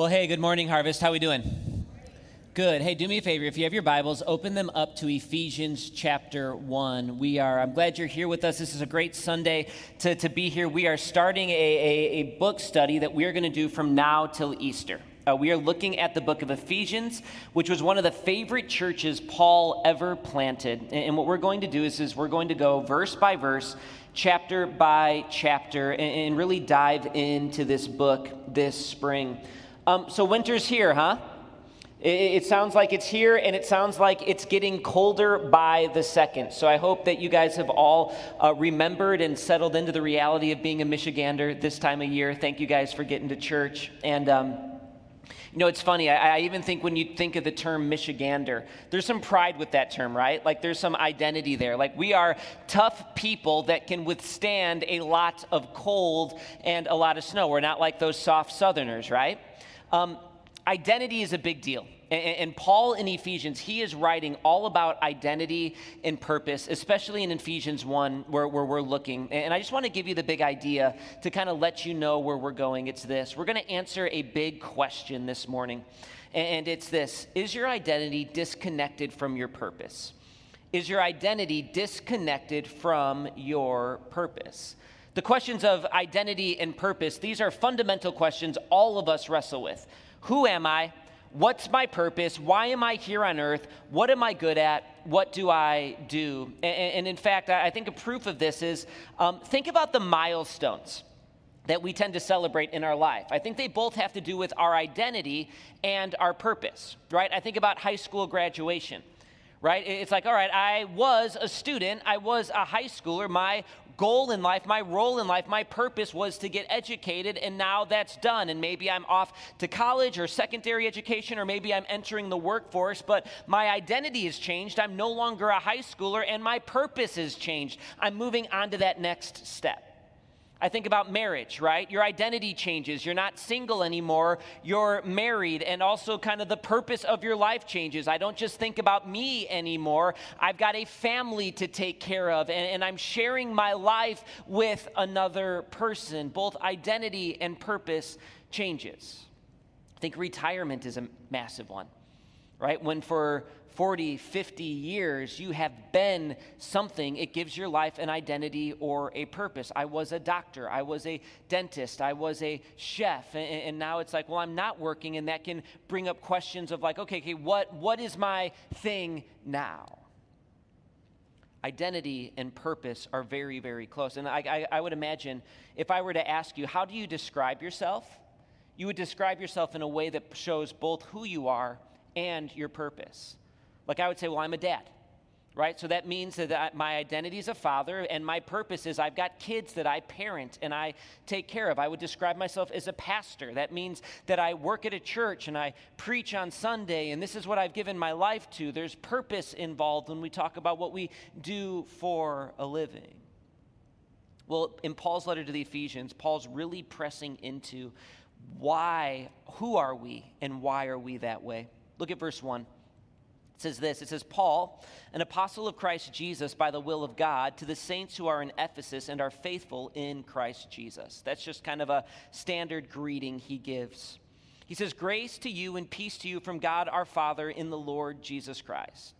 Well, hey, good morning, Harvest. How we doing? Good. Hey, do me a favor. If you have your Bibles, open them up to Ephesians chapter 1. We are, I'm glad you're here with us. This is a great Sunday to, to be here. We are starting a, a, a book study that we're going to do from now till Easter. Uh, we are looking at the book of Ephesians, which was one of the favorite churches Paul ever planted. And, and what we're going to do is, is we're going to go verse by verse chapter by chapter and, and, really dive into this book this spring. Um, so, winter's here, huh? It, sounds like it's here, and it sounds like it's getting colder by the second. So, I hope that you guys have all uh, remembered and settled into the reality of being a Michigander this time of year. Thank you guys for getting to church. And, um, you know, it's funny. I, I, even think when you think of the term Michigander, there's some pride with that term, right? Like there's some identity there. Like we are tough people that can withstand a lot of cold and a lot of snow. We're not like those soft Southerners, right? Um, identity is a big deal. And, Paul in Ephesians, he is writing all about identity and purpose, especially in Ephesians 1, where, where we're looking. And I just want to give you the big idea to kind of let you know where we're going. It's this we're going to answer a big question this morning. And it's this Is your identity disconnected from your purpose? Is your identity disconnected from your purpose? The questions of identity and purpose, these are fundamental questions all of us wrestle with. Who am I? What's my purpose? Why am I here on earth? What am I good at? What do I do? And, in fact, I think a proof of this is um, think about the milestones that we tend to celebrate in our life. I think they both have to do with our identity and our purpose, right? I think about high school graduation right? It's like, all right, I was a student, I was a high schooler. My goal in life, my role in life, my purpose was to get educated, and now that's done. And maybe I'm off to college or secondary education, or maybe I'm entering the workforce, but my identity has changed. I'm no longer a high schooler, and my purpose has changed. I'm moving on to that next step. I think about marriage, right? Your identity changes. You're not single anymore, you're married, and also kind of the purpose of your life changes. I don't just think about me anymore. I've got a family to take care of, and, and I'm sharing my life with another person. Both identity and purpose changes. I think retirement is a massive one, right? When for 40, 50 years, you have been something. It gives your life an identity or a purpose. I was a doctor, I was a dentist, I was a chef, and, and now it's like, well, I'm not working, and that can bring up questions of like, okay, okay, what, what is my thing now? Identity and purpose are very, very close. And I, I, I would imagine if I were to ask you, how do you describe yourself? You would describe yourself in a way that shows both who you are and your purpose. Like I would say, well, I'm a dad, right? So that means that my identity is a father, and my purpose is I've got kids that I parent and I take care of. I would describe myself as a pastor. That means that I work at a church and I preach on Sunday, and this is what I've given my life to. There's purpose involved when we talk about what we do for a living. Well, in Paul's letter to the Ephesians, Paul's really pressing into why, who are we, and why are we that way? Look at verse 1. It says this it says, Paul, an apostle of Christ Jesus by the will of God, to the saints who are in Ephesus and are faithful in Christ Jesus. That's just kind of a standard greeting he gives. He says, Grace to you and peace to you from God our Father in the Lord Jesus Christ.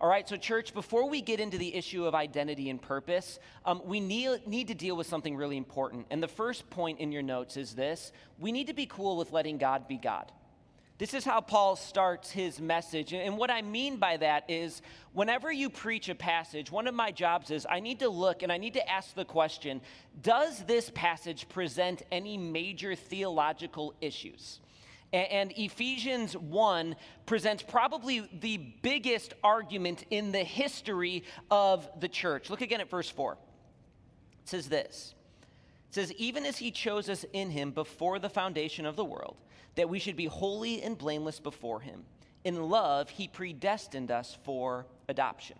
all right, so church, before we get into the issue of identity and purpose, um, we need, need to deal with something really important. And the first point in your notes is this we need to be cool with letting God be God. This is how Paul starts his message. And what I mean by that is whenever you preach a passage, one of my jobs is I need to look and I need to ask the question Does this passage present any major theological issues? And Ephesians 1 presents probably the biggest argument in the history of the church. Look again at verse 4. It says this It says, Even as he chose us in him before the foundation of the world, that we should be holy and blameless before him. In love, he predestined us for adoption.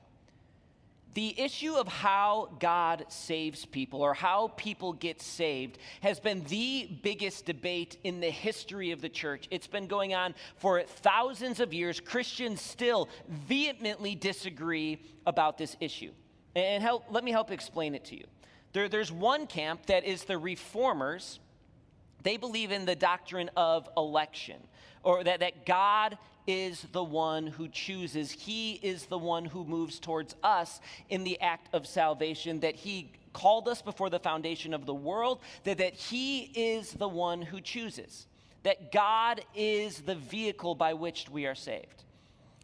The issue of how God saves people or how people get saved has been the biggest debate in the history of the church. It's been going on for thousands of years. Christians still vehemently disagree about this issue. And help, let me help explain it to you. There, there's one camp that is the reformers. They believe in the doctrine of election, or that, that God is the one who chooses. He is the one who moves towards us in the act of salvation, that He called us before the foundation of the world, that, that He is the one who chooses, that God is the vehicle by which we are saved.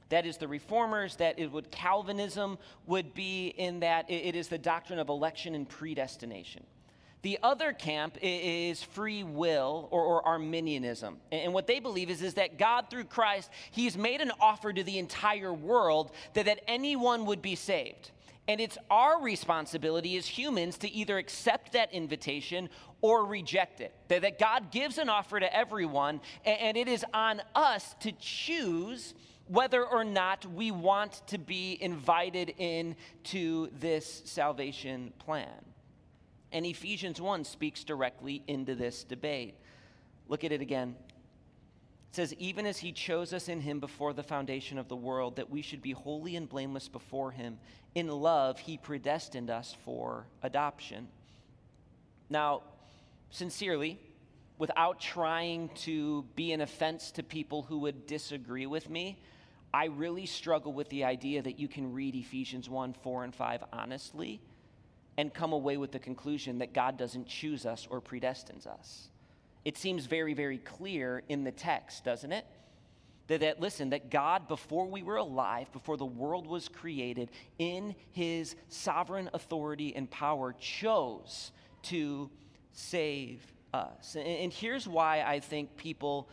That is the reformers, that it would Calvinism would be in that it is the doctrine of election and predestination. The other camp is free will or, or, Arminianism. And what they believe is, is that God, through Christ, He's made an offer to the entire world that, that anyone would be saved. And it's our responsibility as humans to either accept that invitation or reject it. That, that God gives an offer to everyone, and, and it is on us to choose whether or not we want to be invited into this salvation plan. And Ephesians 1 speaks directly into this debate. Look at it again. It says, Even as he chose us in him before the foundation of the world, that we should be holy and blameless before him, in love he predestined us for adoption. Now, sincerely, without trying to be an offense to people who would disagree with me, I really struggle with the idea that you can read Ephesians 1 4 and 5 honestly and come away with the conclusion that God doesn't choose us or predestines us. It seems very, very clear in the text, doesn't it? That, that, listen, that God, before we were alive, before the world was created, in his sovereign authority and power, chose to save us. And, and here's why I think people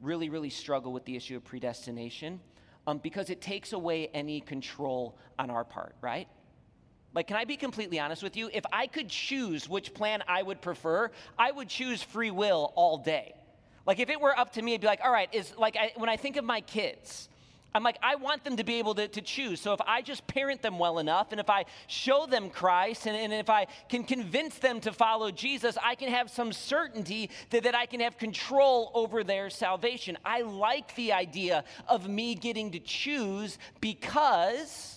really, really struggle with the issue of predestination um, because it takes away any control on our part, right? Like, can I be completely honest with you? If I could choose which plan I would prefer, I would choose free will all day. Like, if it were up to me, I'd be like, all right, is like I, when I think of my kids, I'm like, I want them to be able to, to choose. So if I just parent them well enough, and if I show them Christ, and, and if I can convince them to follow Jesus, I can have some certainty that, that I can have control over their salvation. I like the idea of me getting to choose because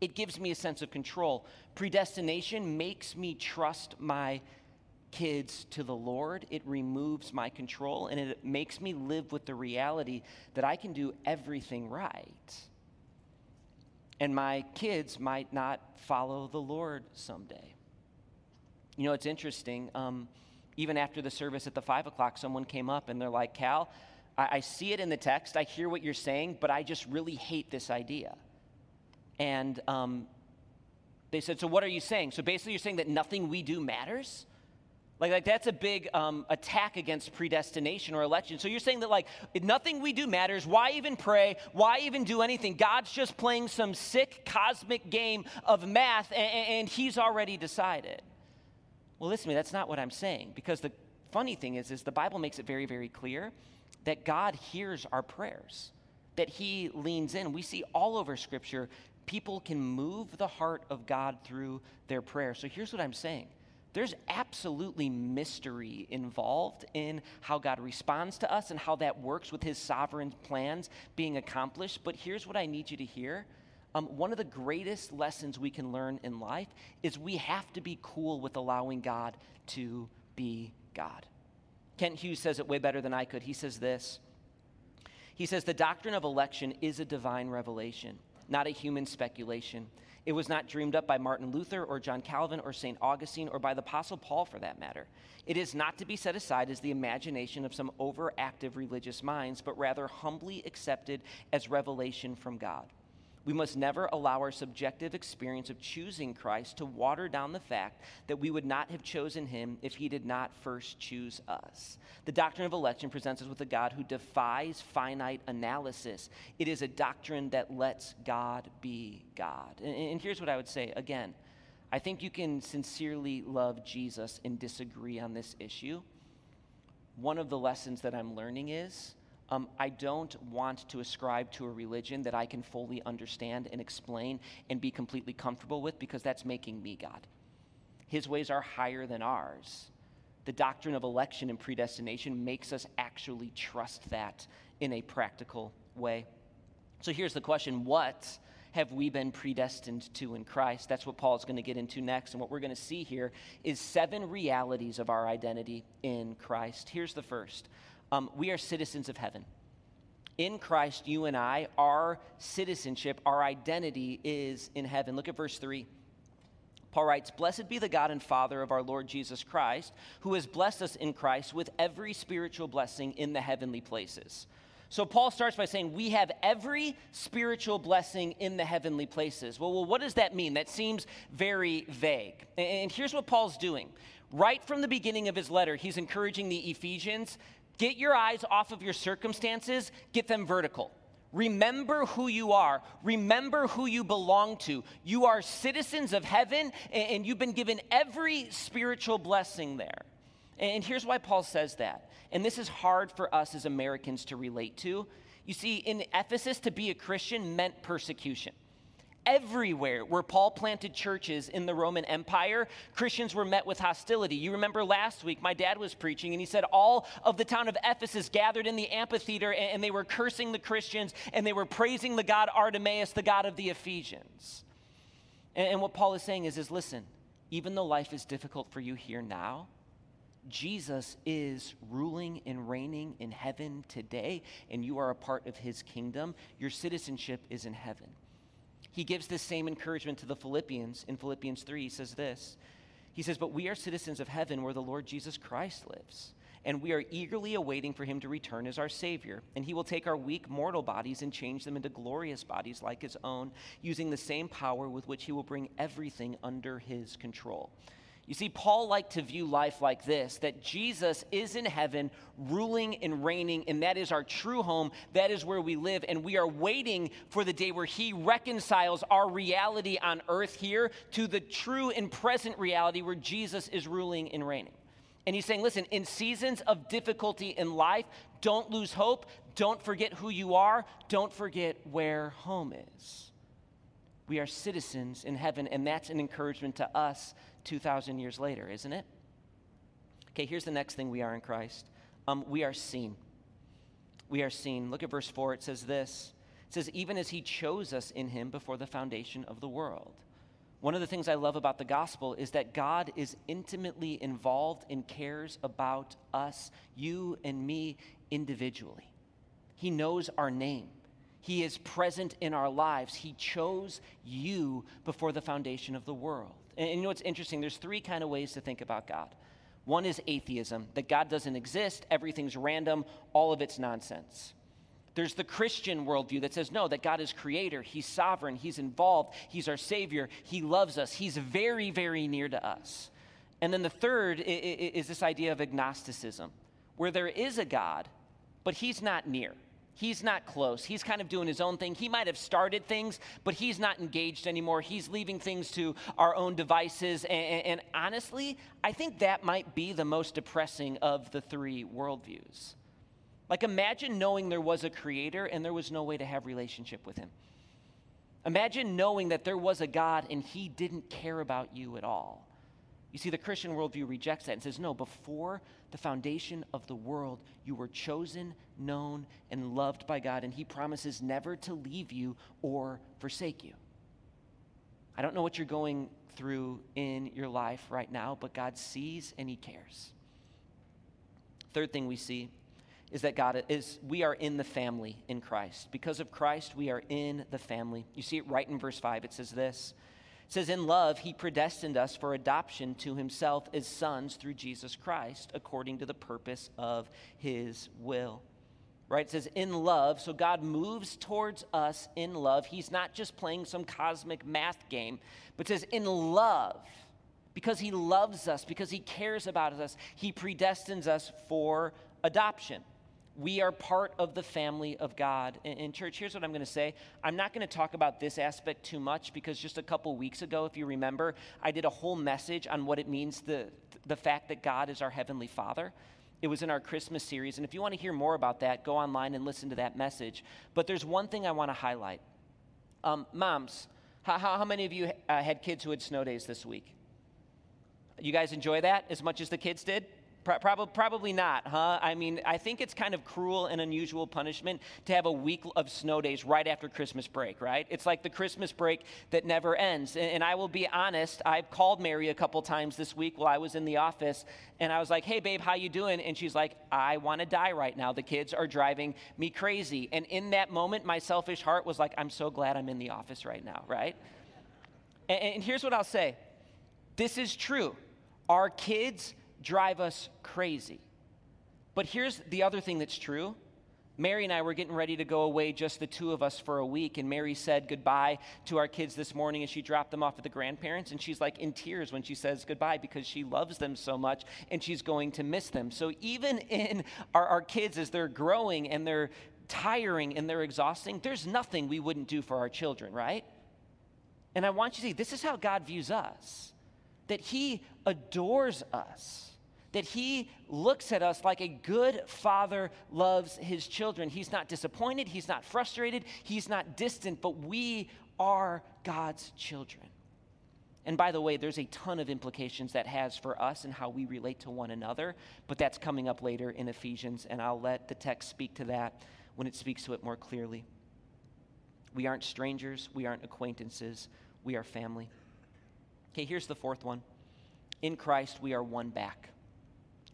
it gives me a sense of control. Predestination makes me trust my kids to the Lord, it removes my control and it makes me live with the reality that I can do everything right. And my kids might not follow the Lord someday. You know, it's interesting. Um, even after the service at the five o'clock, someone came up and they're like, Cal, I, I see it in the text, I hear what you're saying, but I just really hate this idea. And um, they said, So what are you saying? So basically, you're saying that nothing we do matters? Like, like that's a big um, attack against predestination or election. So you're saying that like nothing we do matters. Why even pray? Why even do anything? God's just playing some sick cosmic game of math, and, and He's already decided. Well, listen to me. That's not what I'm saying. Because the funny thing is, is the Bible makes it very, very clear that God hears our prayers. That He leans in. We see all over Scripture people can move the heart of God through their prayer. So here's what I'm saying there's absolutely mystery involved in how God responds to us and how that works with his sovereign plans being accomplished. But here's what I need you to hear. Um, one of the greatest lessons we can learn in life is we have to be cool with allowing God to be God. Kent Hughes says it way better than I could. He says this He says, The doctrine of election is a divine revelation, not a human speculation. It was not dreamed up by Martin Luther or John Calvin or St. Augustine or by the Apostle Paul for that matter. It is not to be set aside as the imagination of some overactive religious minds, but rather humbly accepted as revelation from God. We must never allow our subjective experience of choosing Christ to water down the fact that we would not have chosen him if he did not first choose us. The doctrine of election presents us with a God who defies finite analysis. It is a doctrine that lets God be God. And, and here's what I would say again I think you can sincerely love Jesus and disagree on this issue. One of the lessons that I'm learning is um, I don't want to ascribe to a religion that I can fully understand and explain and be completely comfortable with because that's making me God. His ways are higher than ours. The doctrine of election and predestination makes us actually trust that in a practical way. So here's the question What have we been predestined to in Christ? That's what Paul is going to get into next. And what we're going to see here is seven realities of our identity in Christ. Here's the first um, we are citizens of heaven. In Christ, you and I, our citizenship, our identity is in heaven. Look at verse 3. Paul writes, Blessed be the God and Father of our Lord Jesus Christ, who has blessed us in Christ with every spiritual blessing in the heavenly places. So Paul starts by saying, We have every spiritual blessing in the heavenly places. Well, well, what does that mean? That seems very vague. And here's what Paul's doing. Right from the beginning of his letter, he's encouraging the Ephesians Get your eyes off of your circumstances, get them vertical. Remember who you are. Remember who you belong to. You are citizens of heaven, and you've been given every spiritual blessing there. And here's why Paul says that. And this is hard for us as Americans to relate to. You see, in Ephesus, to be a Christian meant persecution everywhere where Paul planted churches in the Roman Empire, Christians were met with hostility. You remember last week, my dad was preaching, and he said all of the town of Ephesus gathered in the amphitheater and, they were cursing the Christians and they were praising the god Artemis, the god of the Ephesians. And, what Paul is saying is, is listen, even though life is difficult for you here now, Jesus is ruling and reigning in heaven today, and you are a part of his kingdom. Your citizenship is in heaven. He gives this same encouragement to the Philippians. In Philippians 3, he says this He says, But we are citizens of heaven where the Lord Jesus Christ lives. And we are eagerly awaiting for him to return as our Savior. And he will take our weak mortal bodies and change them into glorious bodies like his own, using the same power with which he will bring everything under his control. You see, Paul liked to view life like this that Jesus is in heaven, ruling and reigning, and that is our true home. That is where we live. And we are waiting for the day where he reconciles our reality on earth here to the true and present reality where Jesus is ruling and reigning. And he's saying, listen, in seasons of difficulty in life, don't lose hope. Don't forget who you are. Don't forget where home is. We are citizens in heaven, and that's an encouragement to us 2,000 years later, isn't it? Okay, here's the next thing we are in Christ um, we are seen. We are seen. Look at verse 4. It says this It says, Even as he chose us in him before the foundation of the world. One of the things I love about the gospel is that God is intimately involved and cares about us, you and me individually. He knows our name. He is present in our lives. He chose you before the foundation of the world. And, you know what's interesting? There's three kind of ways to think about God. One is atheism, that God doesn't exist, everything's random, all of it's nonsense. There's the Christian worldview that says, no, that God is creator, He's sovereign, He's involved, He's our Savior, He loves us, He's very, very near to us. And then the third is this idea of agnosticism, where there is a God, but He's not near. He's not close. He's kind of doing his own thing. He might have started things, but he's not engaged anymore. He's leaving things to our own devices. And, and, and, honestly, I think that might be the most depressing of the three worldviews. Like, imagine knowing there was a creator and there was no way to have relationship with him. Imagine knowing that there was a God and he didn't care about you at all. You see, the Christian worldview rejects that and says, no, before the foundation of the world, you were chosen, known, and loved by God, and He promises never to leave you or forsake you. I don't know what you're going through in your life right now, but God sees and He cares. Third thing we see is that God is we are in the family in Christ. Because of Christ, we are in the family. You see it right in verse 5. It says this it says, In love, he predestined us for adoption to himself as sons through Jesus Christ, according to the purpose of his will. Right? It says, in love. So God moves towards us in love. He's not just playing some cosmic math game, but says, in love. Because he loves us, because he cares about us, he predestines us for adoption we are part of the family of God. In, church, here's what I'm going to say. I'm not going to talk about this aspect too much because just a couple weeks ago, if you remember, I did a whole message on what it means the, the fact that God is our Heavenly Father. It was in our Christmas series. And if you want to hear more about that, go online and listen to that message. But there's one thing I want to highlight. Um, moms, how, how, how, many of you uh, had kids who had snow days this week? You guys enjoy that as much as the kids did? Probably, probably not, huh? I mean, I think it's kind of cruel and unusual punishment to have a week of snow days right after Christmas break, right? It's like the Christmas break that never ends. And, and I will be honest, I've called Mary a couple times this week while I was in the office, and I was like, "Hey, babe, how you doing?" And she's like, "I want to die right now. The kids are driving me crazy." And in that moment, my selfish heart was like, "I'm so glad I'm in the office right now," right? and, and here's what I'll say: This is true. Our kids drive us crazy. But here's the other thing that's true. Mary and I were getting ready to go away, just the two of us, for a week. And Mary said goodbye to our kids this morning as she dropped them off at the grandparents. And she's like in tears when she says goodbye because she loves them so much and she's going to miss them. So even in our, our kids, as they're growing and they're tiring and they're exhausting, there's nothing we wouldn't do for our children, right? And I want you to see this is how God views us that He adores us that he looks at us like a good father loves his children. He's not disappointed, he's not frustrated, he's not distant, but we are God's children. And by the way, there's a ton of implications that has for us and how we relate to one another, but that's coming up later in Ephesians, and I'll let the text speak to that when it speaks to it more clearly. We aren't strangers, we aren't acquaintances, we are family. Okay, here's the fourth won. In Christ, we are one back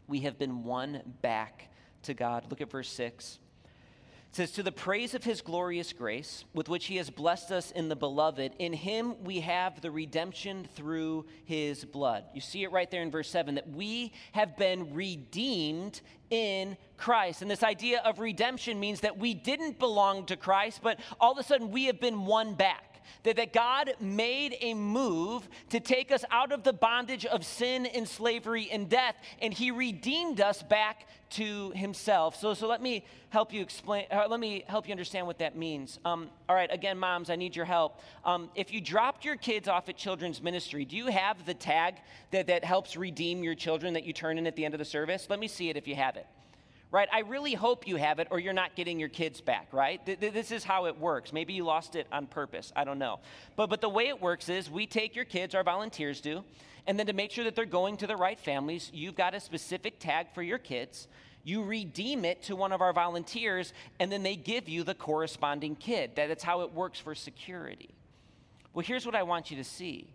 we have been won back to God. Look at verse 6. It says, To the praise of his glorious grace, with which he has blessed us in the beloved, in him we have the redemption through his blood. You see it right there in verse 7 that we have been redeemed in Christ. And this idea of redemption means that we didn't belong to Christ, but all of a sudden we have been won back that, that God made a move to take us out of the bondage of sin and slavery and death, and He redeemed us back to Himself. So, so let me help you explain, uh, let me help you understand what that means. Um, all right, again, moms, I need your help. Um, if you dropped your kids off at children's ministry, do you have the tag that, that helps redeem your children that you turn in at the end of the service? Let me see it if you have it right? I really hope you have it or you're not getting your kids back, right? Th- this is how it works. Maybe you lost it on purpose. I don't know. But, but the way it works is we take your kids, our volunteers do, and then to make sure that they're going to the right families, you've got a specific tag for your kids. You redeem it to one of our volunteers, and then they give you the corresponding kid. That's how it works for security. Well, here's what I want you to see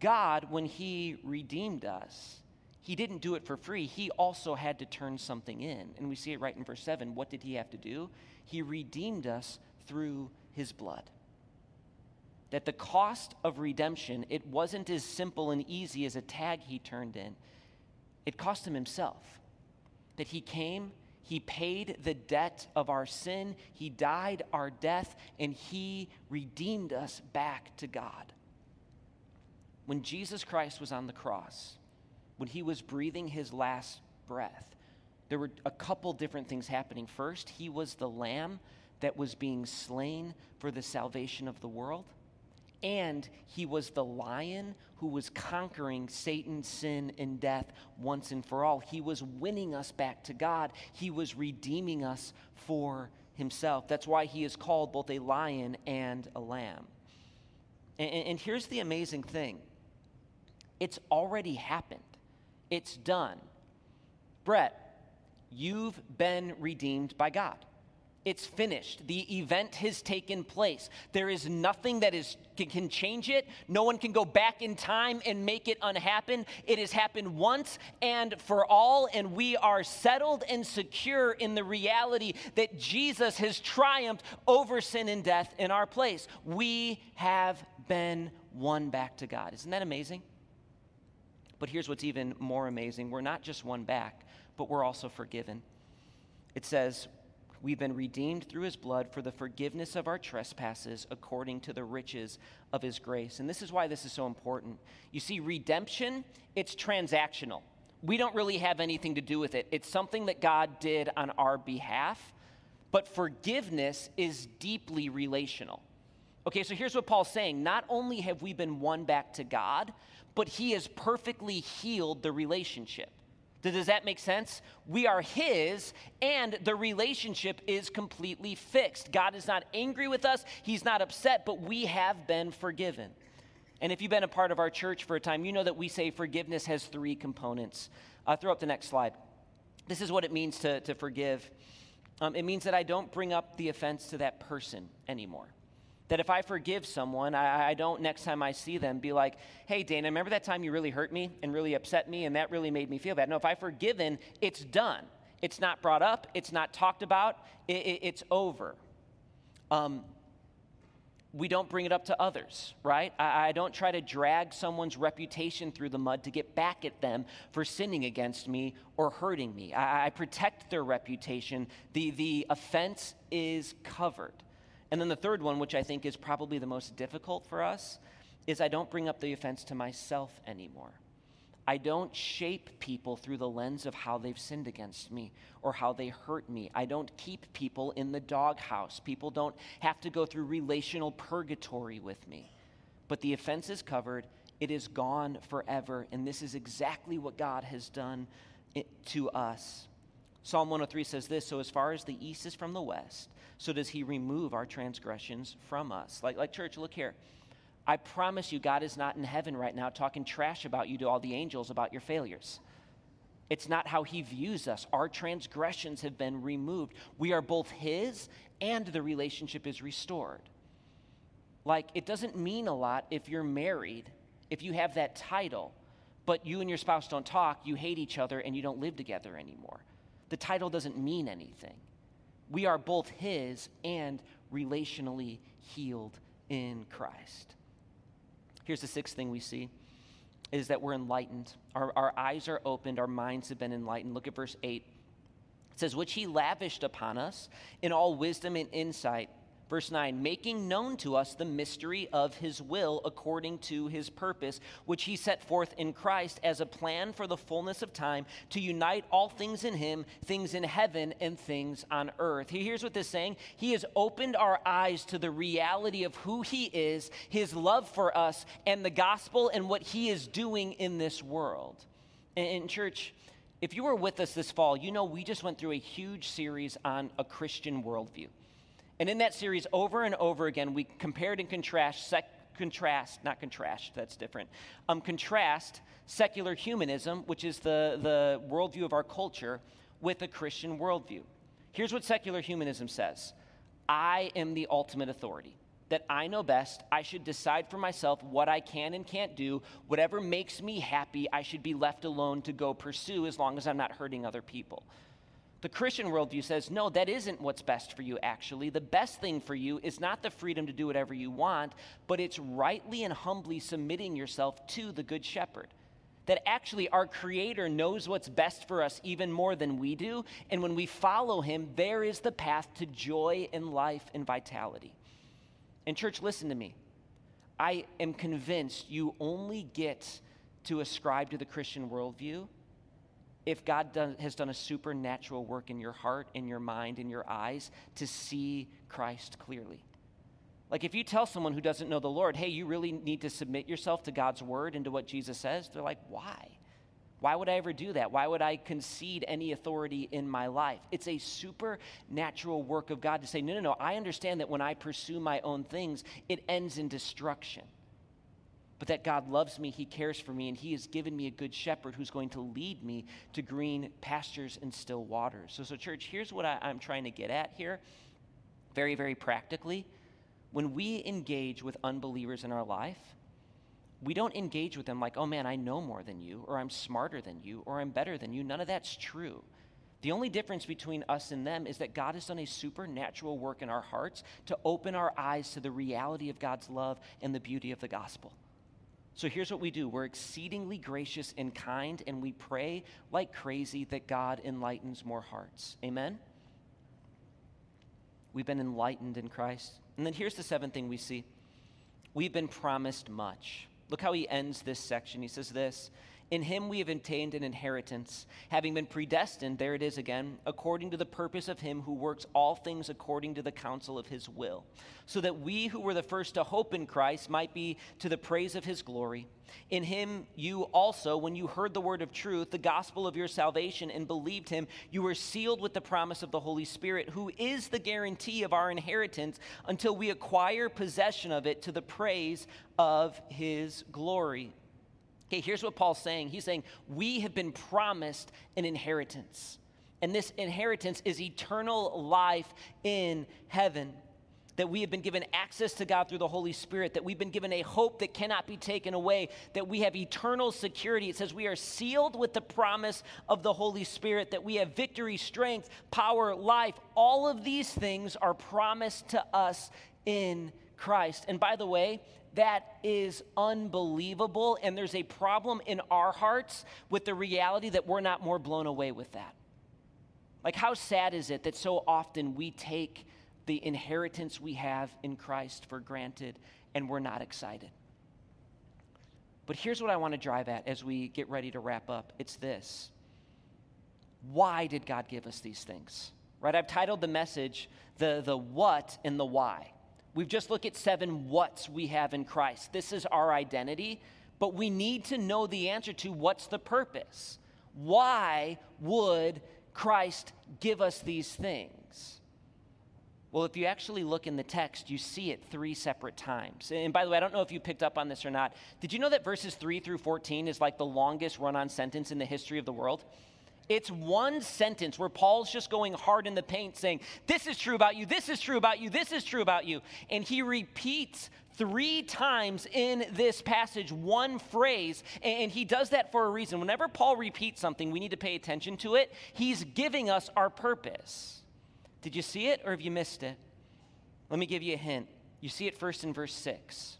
God, when He redeemed us, he didn't do it for free. He also had to turn something in. And we see it right in verse 7. What did he have to do? He redeemed us through his blood. That the cost of redemption, it wasn't as simple and easy as a tag he turned in. It cost him himself. That he came, he paid the debt of our sin, he died our death, and he redeemed us back to God. When Jesus Christ was on the cross, when he was breathing his last breath, there were a couple different things happening. First, he was the lamb that was being slain for the salvation of the world. And he was the lion who was conquering Satan, sin, and death once and for all. He was winning us back to God. He was redeeming us for himself. That's why he is called both a lion and a lamb. And, and here's the amazing thing it's already happened. It's done. Brett, you've been redeemed by God. It's finished. The event has taken place. There is nothing that is, can, can, change it. No one can go back in time and make it unhappen. It has happened once and for all, and we are settled and secure in the reality that Jesus has triumphed over sin and death in our place. We have been won back to God. Isn't that amazing? But here's what's even more amazing we're not just won back, but we're also forgiven. It says, We've been redeemed through his blood for the forgiveness of our trespasses according to the riches of his grace. And this is why this is so important. You see, redemption, it's transactional. We don't really have anything to do with it, it's something that God did on our behalf. But forgiveness is deeply relational. Okay, so here's what Paul's saying. Not only have we been won back to God, but he has perfectly healed the relationship. Does that make sense? We are His, and the relationship is completely fixed. God is not angry with us, He's not upset, but we have been forgiven. And if you've been a part of our church for a time, you know that we say forgiveness has three components. Uh, throw up the next slide. This is what it means to, to forgive um, it means that I don't bring up the offense to that person anymore. That if I forgive someone, I, I, don't next time I see them be like, hey, Dana, remember that time you really hurt me and really upset me and that really made me feel bad? No, if I've forgiven, it's done. It's not brought up, it's not talked about, it, it, it's over. Um, we don't bring it up to others, right? I, I, don't try to drag someone's reputation through the mud to get back at them for sinning against me or hurting me. I, I protect their reputation. The, the offense is covered. And then the third one, which I think is probably the most difficult for us, is I don't bring up the offense to myself anymore. I don't shape people through the lens of how they've sinned against me or how they hurt me. I don't keep people in the doghouse. People don't have to go through relational purgatory with me. But the offense is covered, it is gone forever. And this is exactly what God has done eh, to us. Psalm 103 says this So, as far as the east is from the west, so does he remove our transgressions from us. Like, like church, look here. I promise you, God is not in heaven right now talking trash about you to all the angels about your failures. It's not how he views us. Our transgressions have been removed. We are both his and the relationship is restored. Like, it doesn't mean a lot if you're married, if you have that title, but you and your spouse don't talk, you hate each other, and you don't live together anymore. The title doesn't mean anything. We are both his and relationally healed in Christ. Here's the sixth thing we see is that we're enlightened. Our, our eyes are opened, our minds have been enlightened. Look at verse 8. It says, Which he lavished upon us in all wisdom and insight Verse 9, making known to us the mystery of his will according to his purpose, which he set forth in Christ as a plan for the fullness of time to unite all things in him, things in heaven and things on earth. Here's what this is saying He has opened our eyes to the reality of who he is, his love for us, and the gospel and what he is doing in this world. In church, if you were with us this fall, you know we just went through a huge series on a Christian worldview. And in that series, over and over again, we compared and contrast, sec- contrast, not contrast, that's different, um, contrast secular humanism, which is the, the worldview of our culture, with a Christian worldview. Here's what secular humanism says I am the ultimate authority. That I know best. I should decide for myself what I can and can't do. Whatever makes me happy, I should be left alone to go pursue as long as I'm not hurting other people. The Christian worldview says, no, that isn't what's best for you, actually. The best thing for you is not the freedom to do whatever you want, but it's rightly and humbly submitting yourself to the Good Shepherd. That actually our Creator knows what's best for us even more than we do. And when we follow Him, there is the path to joy and life and vitality. And, church, listen to me. I am convinced you only get to ascribe to the Christian worldview if God done, has done a supernatural work in your heart, in your mind, in your eyes to see Christ clearly. Like if you tell someone who doesn't know the Lord, hey, you really need to submit yourself to God's word and to what Jesus says, they're like, why? Why would I ever do that? Why would I concede any authority in my life? It's a supernatural work of God to say, no, no, no, I understand that when I pursue my own things, it ends in destruction but that God loves me, He cares for me, and He has given me a good shepherd who's going to lead me to green pastures and still waters. So, so church, here's what I, I'm trying to get at here, very, very practically. When we engage with unbelievers in our life, we don't engage with them like, oh man, I know more than you, or I'm smarter than you, or I'm better than you. None of that's true. The only difference between us and them is that God has done a supernatural work in our hearts to open our eyes to the reality of God's love and the beauty of the gospel. So here's what we do we're exceedingly gracious and kind, and we pray like crazy that God enlightens more hearts. Amen? We've been enlightened in Christ. And then here's the seventh thing we see we've been promised much. Look how he ends this section. He says this In him we have obtained an inheritance, having been predestined, there it is again, according to the purpose of him who works all things according to the counsel of his will, so that we who were the first to hope in Christ might be to the praise of his glory. In him you also, when you heard the word of truth, the gospel of your salvation, and believed him, you were sealed with the promise of the Holy Spirit, who is the guarantee of our inheritance until we acquire possession of it to the praise of his glory. Okay, here's what Paul's saying. He's saying, We have been promised an inheritance. And this inheritance is eternal life in heaven. That we have been given access to God through the Holy Spirit, that we've been given a hope that cannot be taken away, that we have eternal security. It says we are sealed with the promise of the Holy Spirit, that we have victory, strength, power, life. All of these things are promised to us in Christ. And by the way, that is unbelievable. And there's a problem in our hearts with the reality that we're not more blown away with that. Like, how sad is it that so often we take the inheritance we have in Christ for granted and we're not excited? But here's what I want to drive at as we get ready to wrap up it's this Why did God give us these things? Right? I've titled the message the, the what and the why. We've just looked at seven what's we have in Christ. This is our identity, but we need to know the answer to what's the purpose. Why would Christ give us these things? Well, if you actually look in the text, you see it three separate times. And by the way, I don't know if you picked up on this or not. Did you know that verses 3 through 14 is like the longest run on sentence in the history of the world? It's one sentence where Paul's just going hard in the paint saying, This is true about you, this is true about you, this is true about you. And he repeats three times in this passage one phrase, and he does that for a reason. Whenever Paul repeats something, we need to pay attention to it. He's giving us our purpose. Did you see it or have you missed it? Let me give you a hint. You see it first in verse 6,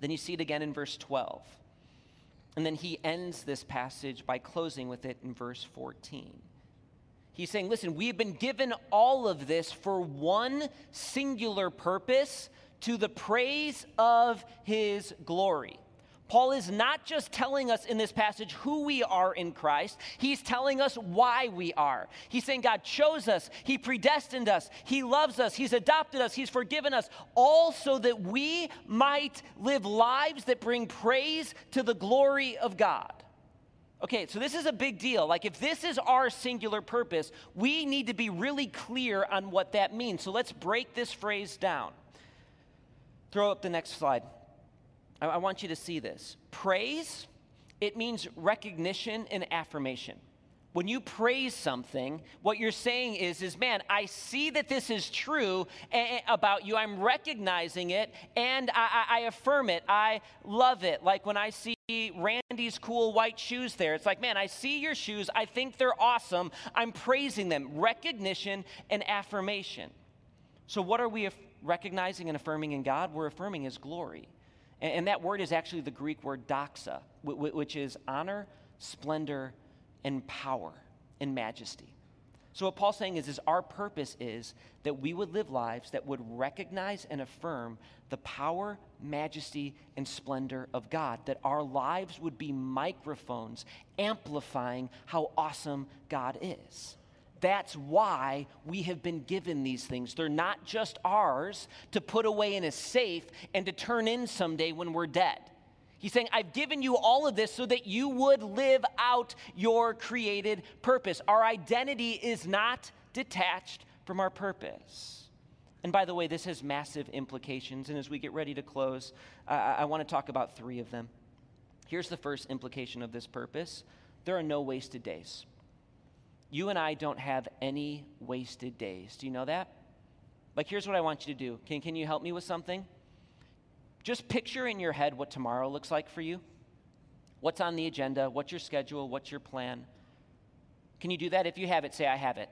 then you see it again in verse 12. And then he ends this passage by closing with it in verse 14. He's saying, listen, we've been given all of this for one singular purpose to the praise of his glory. Paul is not just telling us in this passage who we are in Christ, he's telling us why we are. He's saying God chose us, he predestined us, he loves us, he's adopted us, he's forgiven us, all so that we might live lives that bring praise to the glory of God. Okay, so this is a big deal. Like, if this is our singular purpose, we need to be really clear on what that means. So let's break this phrase down. Throw up the next slide. I, I want you to see this. Praise, it means recognition and affirmation. When you praise something, what you're saying is, is man, I see that this is true eh, eh, about you. I'm recognizing it and I, I, affirm it. I love it. Like when I see Randy's cool white shoes there, it's like, man, I see your shoes. I think they're awesome. I'm praising them. Recognition and affirmation. So, what are we recognizing and affirming in God? We're affirming His glory. And, that word is actually the Greek word doxa, which is honor, splendor, and power and majesty. So, what Paul's saying is, is our purpose is that we would live lives that would recognize and affirm the power, majesty, and splendor of God, that our lives would be microphones amplifying how awesome God is. That's why we have been given these things. They're not just ours to put away in a safe and to turn in someday when we're dead. He's saying, I've given you all of this so that you would live out your created purpose. Our identity is not detached from our purpose. And by the way, this has massive implications. And as we get ready to close, I want to talk about three of them. Here's the first implication of this purpose there are no wasted days you and I don't have any wasted days. Do you know that? Like, here's what I want you to do. Can, can you help me with something? Just picture in your head what tomorrow looks like for you. What's on the agenda? What's your schedule? What's your plan? Can you do that? If you have it, say, I have it.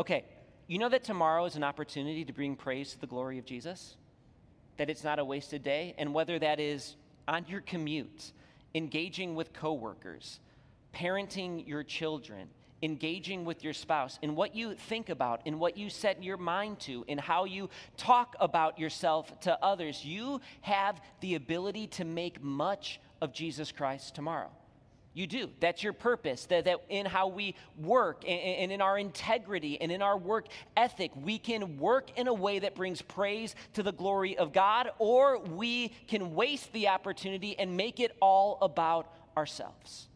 Okay, you know that tomorrow is an opportunity to bring praise to the glory of Jesus? That it's not a wasted day? And whether that is on your commute, engaging with coworkers, parenting your children, engaging with your spouse, in what you think about, in what you set your mind to, in how you talk about yourself to others, you have the ability to make much of Jesus Christ tomorrow. You do. That's your purpose. That, that in how we work and, and, in our integrity and in our work ethic, we can work in a way that brings praise to the glory of God, or we can waste the opportunity and make it all about ourselves.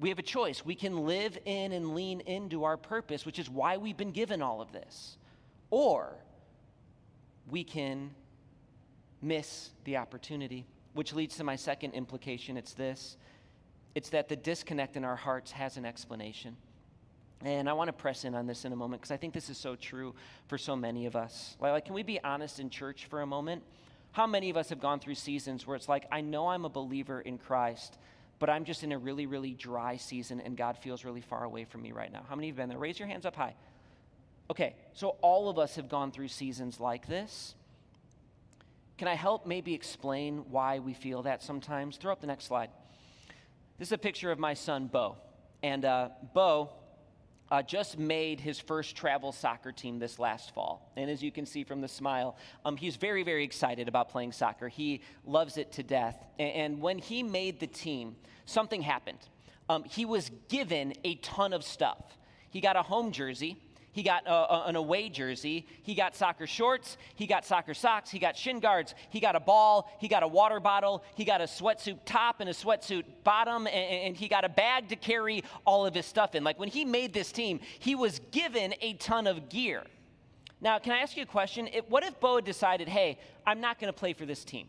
We have a choice. We can live in and lean into our purpose, which is why we've been given all of this. Or we can miss the opportunity, which leads to my second implication. It's this it's that the disconnect in our hearts has an explanation. And I want to press in on this in a moment because I think this is so true for so many of us. Like, can we be honest in church for a moment? How many of us have gone through seasons where it's like, I know I'm a believer in Christ, but I'm just in a really, really dry season and God feels really far away from me right now. How many have been there? Raise your hands up high. Okay, so all of us have gone through seasons like this. Can I help maybe explain why we feel that sometimes? Throw up the next slide. This is a picture of my son, Bo. And uh, Bo uh, just made his first travel soccer team this last fall. And as you can see from the smile, um, he's very, very excited about playing soccer. He loves it to death. And, and when he made the team, something happened. Um, he was given a ton of stuff. He got a home jersey. He got a, an away jersey. He got soccer shorts. He got soccer socks. He got shin guards. He got a ball. He got a water bottle. He got a sweatsuit top and a sweatsuit bottom. And, and he got a bag to carry all of his stuff in. Like when he made this team, he was given a ton of gear. Now, can I ask you a question? what if Bo had decided, hey, I'm not going to play for this team?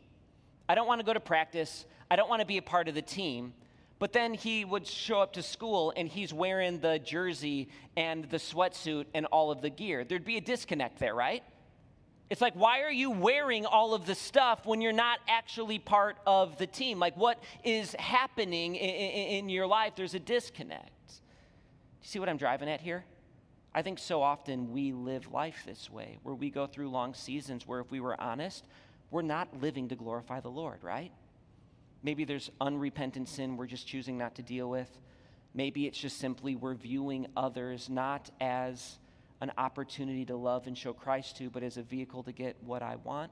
I don't want to go to practice. I don't want to be a part of the team. But then he would show up to school and he's wearing the jersey and the sweatsuit and all of the gear. There'd be a disconnect there, right? It's like, why are you wearing all of the stuff when you're not actually part of the team? Like, what is happening in, in, in your life? There's a disconnect. Do you see what I'm driving at here? I think so often we live life this way, where we go through long seasons where, if we were honest, we're not living to glorify the Lord, right? Maybe there's unrepentant sin we're just choosing not to deal with. Maybe it's just simply we're viewing others not as an opportunity to love and show Christ to, but as a vehicle to get what I want.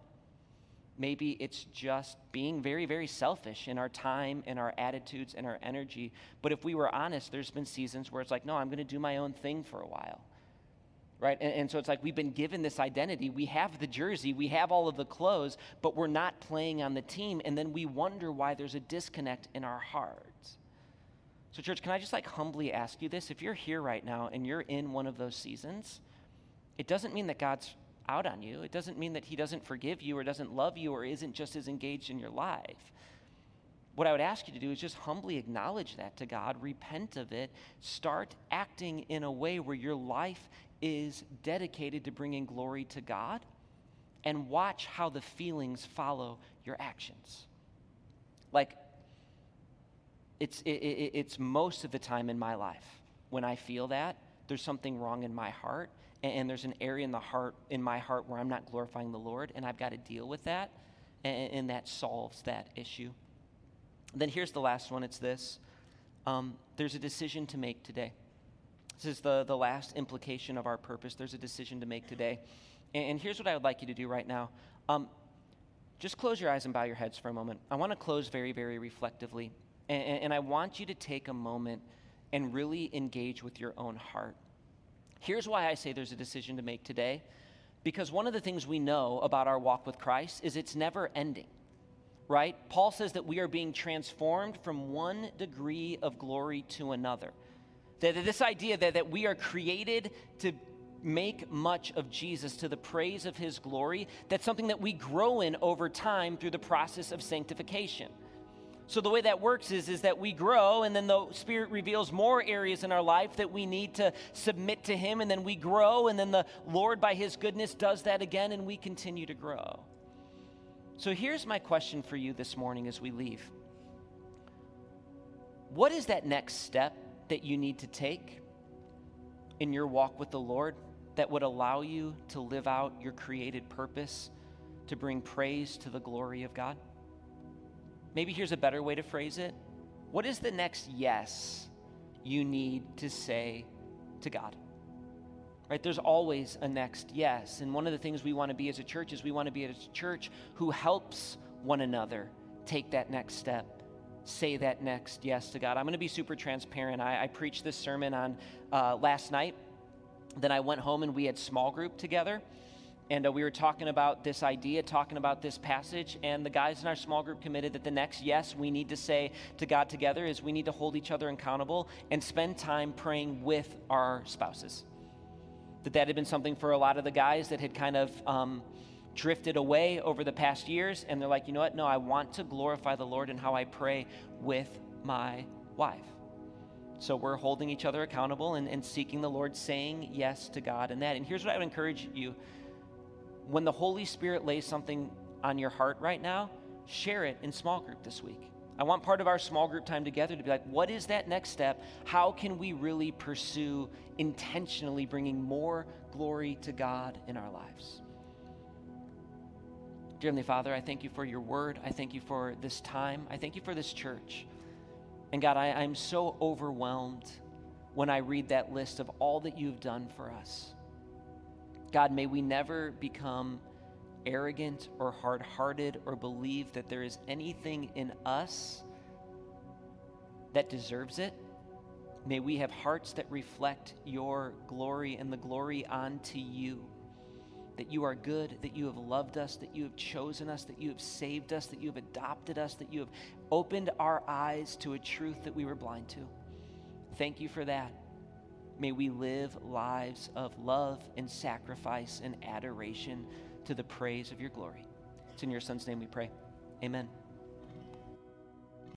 Maybe it's just being very, very selfish in our time and our attitudes and our energy. But if we were honest, there's been seasons where it's like, no, I'm going to do my own thing for a while right? And, and, so it's like we've been given this identity. We have the jersey, we have all of the clothes, but we're not playing on the team. And then we wonder why there's a disconnect in our hearts. So, church, can I just like humbly ask you this? If you're here right now and you're in one of those seasons, it doesn't mean that God's out on you. It doesn't mean that He doesn't forgive you or doesn't love you or isn't just as engaged in your life. What I would ask you to do is just humbly acknowledge that to God, repent of it, start acting in a way where your life is dedicated to bringing glory to God and watch how the feelings follow your actions. Like, it's, it, it, it's most of the time in my life when I feel that there's something wrong in my heart, and, and, there's an area in the heart in my heart where I'm not glorifying the Lord, and I've got to deal with that, and, and that solves that issue. Then here's the last one. It's this: um, there's a decision to make today. This is the, the last implication of our purpose. There's a decision to make today. And, and here's what I would like you to do right now. Um, just close your eyes and bow your heads for a moment. I want to close very, very reflectively. And, and I want you to take a moment and really engage with your own heart. Here's why I say there's a decision to make today. Because one of the things we know about our walk with Christ is it's never ending, right? Paul says that we are being transformed from one degree of glory to another. That this idea that, that we are created to make much of Jesus to the praise of his glory, that's something that we grow in over time through the process of sanctification. So the way that works is, is that we grow, and then the Spirit reveals more areas in our life that we need to submit to Him, and then we grow, and then the Lord, by His goodness, does that again, and we continue to grow. So here's my question for you this morning as we leave. What is that next step that you need to take in your walk with the Lord that would allow you to live out your created purpose to bring praise to the glory of God? Maybe here's a better way to phrase it. What is the next yes you need to say to God. Right? There's always a next yes. And one of the things we want to be as a church is we want to be a church who helps one another take that next step, say that next yes to God. I'm going to be super transparent. I, I preached this sermon on uh, last night. Then I went home and we had small group together. And uh, we were talking about this idea, talking about this passage, and the guys in our small group committed that the next yes we need to say to God together is we need to hold each other accountable and spend time praying with our spouses. That that had been something for a lot of the guys that had kind of um, drifted away over the past years, and they're like, you know what? No, I want to glorify the Lord in how I pray with my wife. So we're holding each other accountable and, and seeking the Lord, saying yes to God and that. And here's what I would encourage you when the Holy Spirit lays something on your heart right now, share it in small group this week. I want part of our small group time together to be like, what is that next step? How can we really pursue intentionally bringing more glory to God in our lives? Dear Heavenly Father, I thank you for your word. I thank you for this time. I thank you for this church. And God, I, I'm so overwhelmed when I read that list of all that you've done for us. God, may we never become arrogant or hard hearted or believe that there is anything in us that deserves it. May we have hearts that reflect your glory and the glory onto you. That you are good, that you have loved us, that you have chosen us, that you have saved us, that you have adopted us, that you have opened our eyes to a truth that we were blind to. Thank you for that. May we live lives of love and sacrifice and adoration to the praise of your glory. It's in your Son's name we pray. Amen.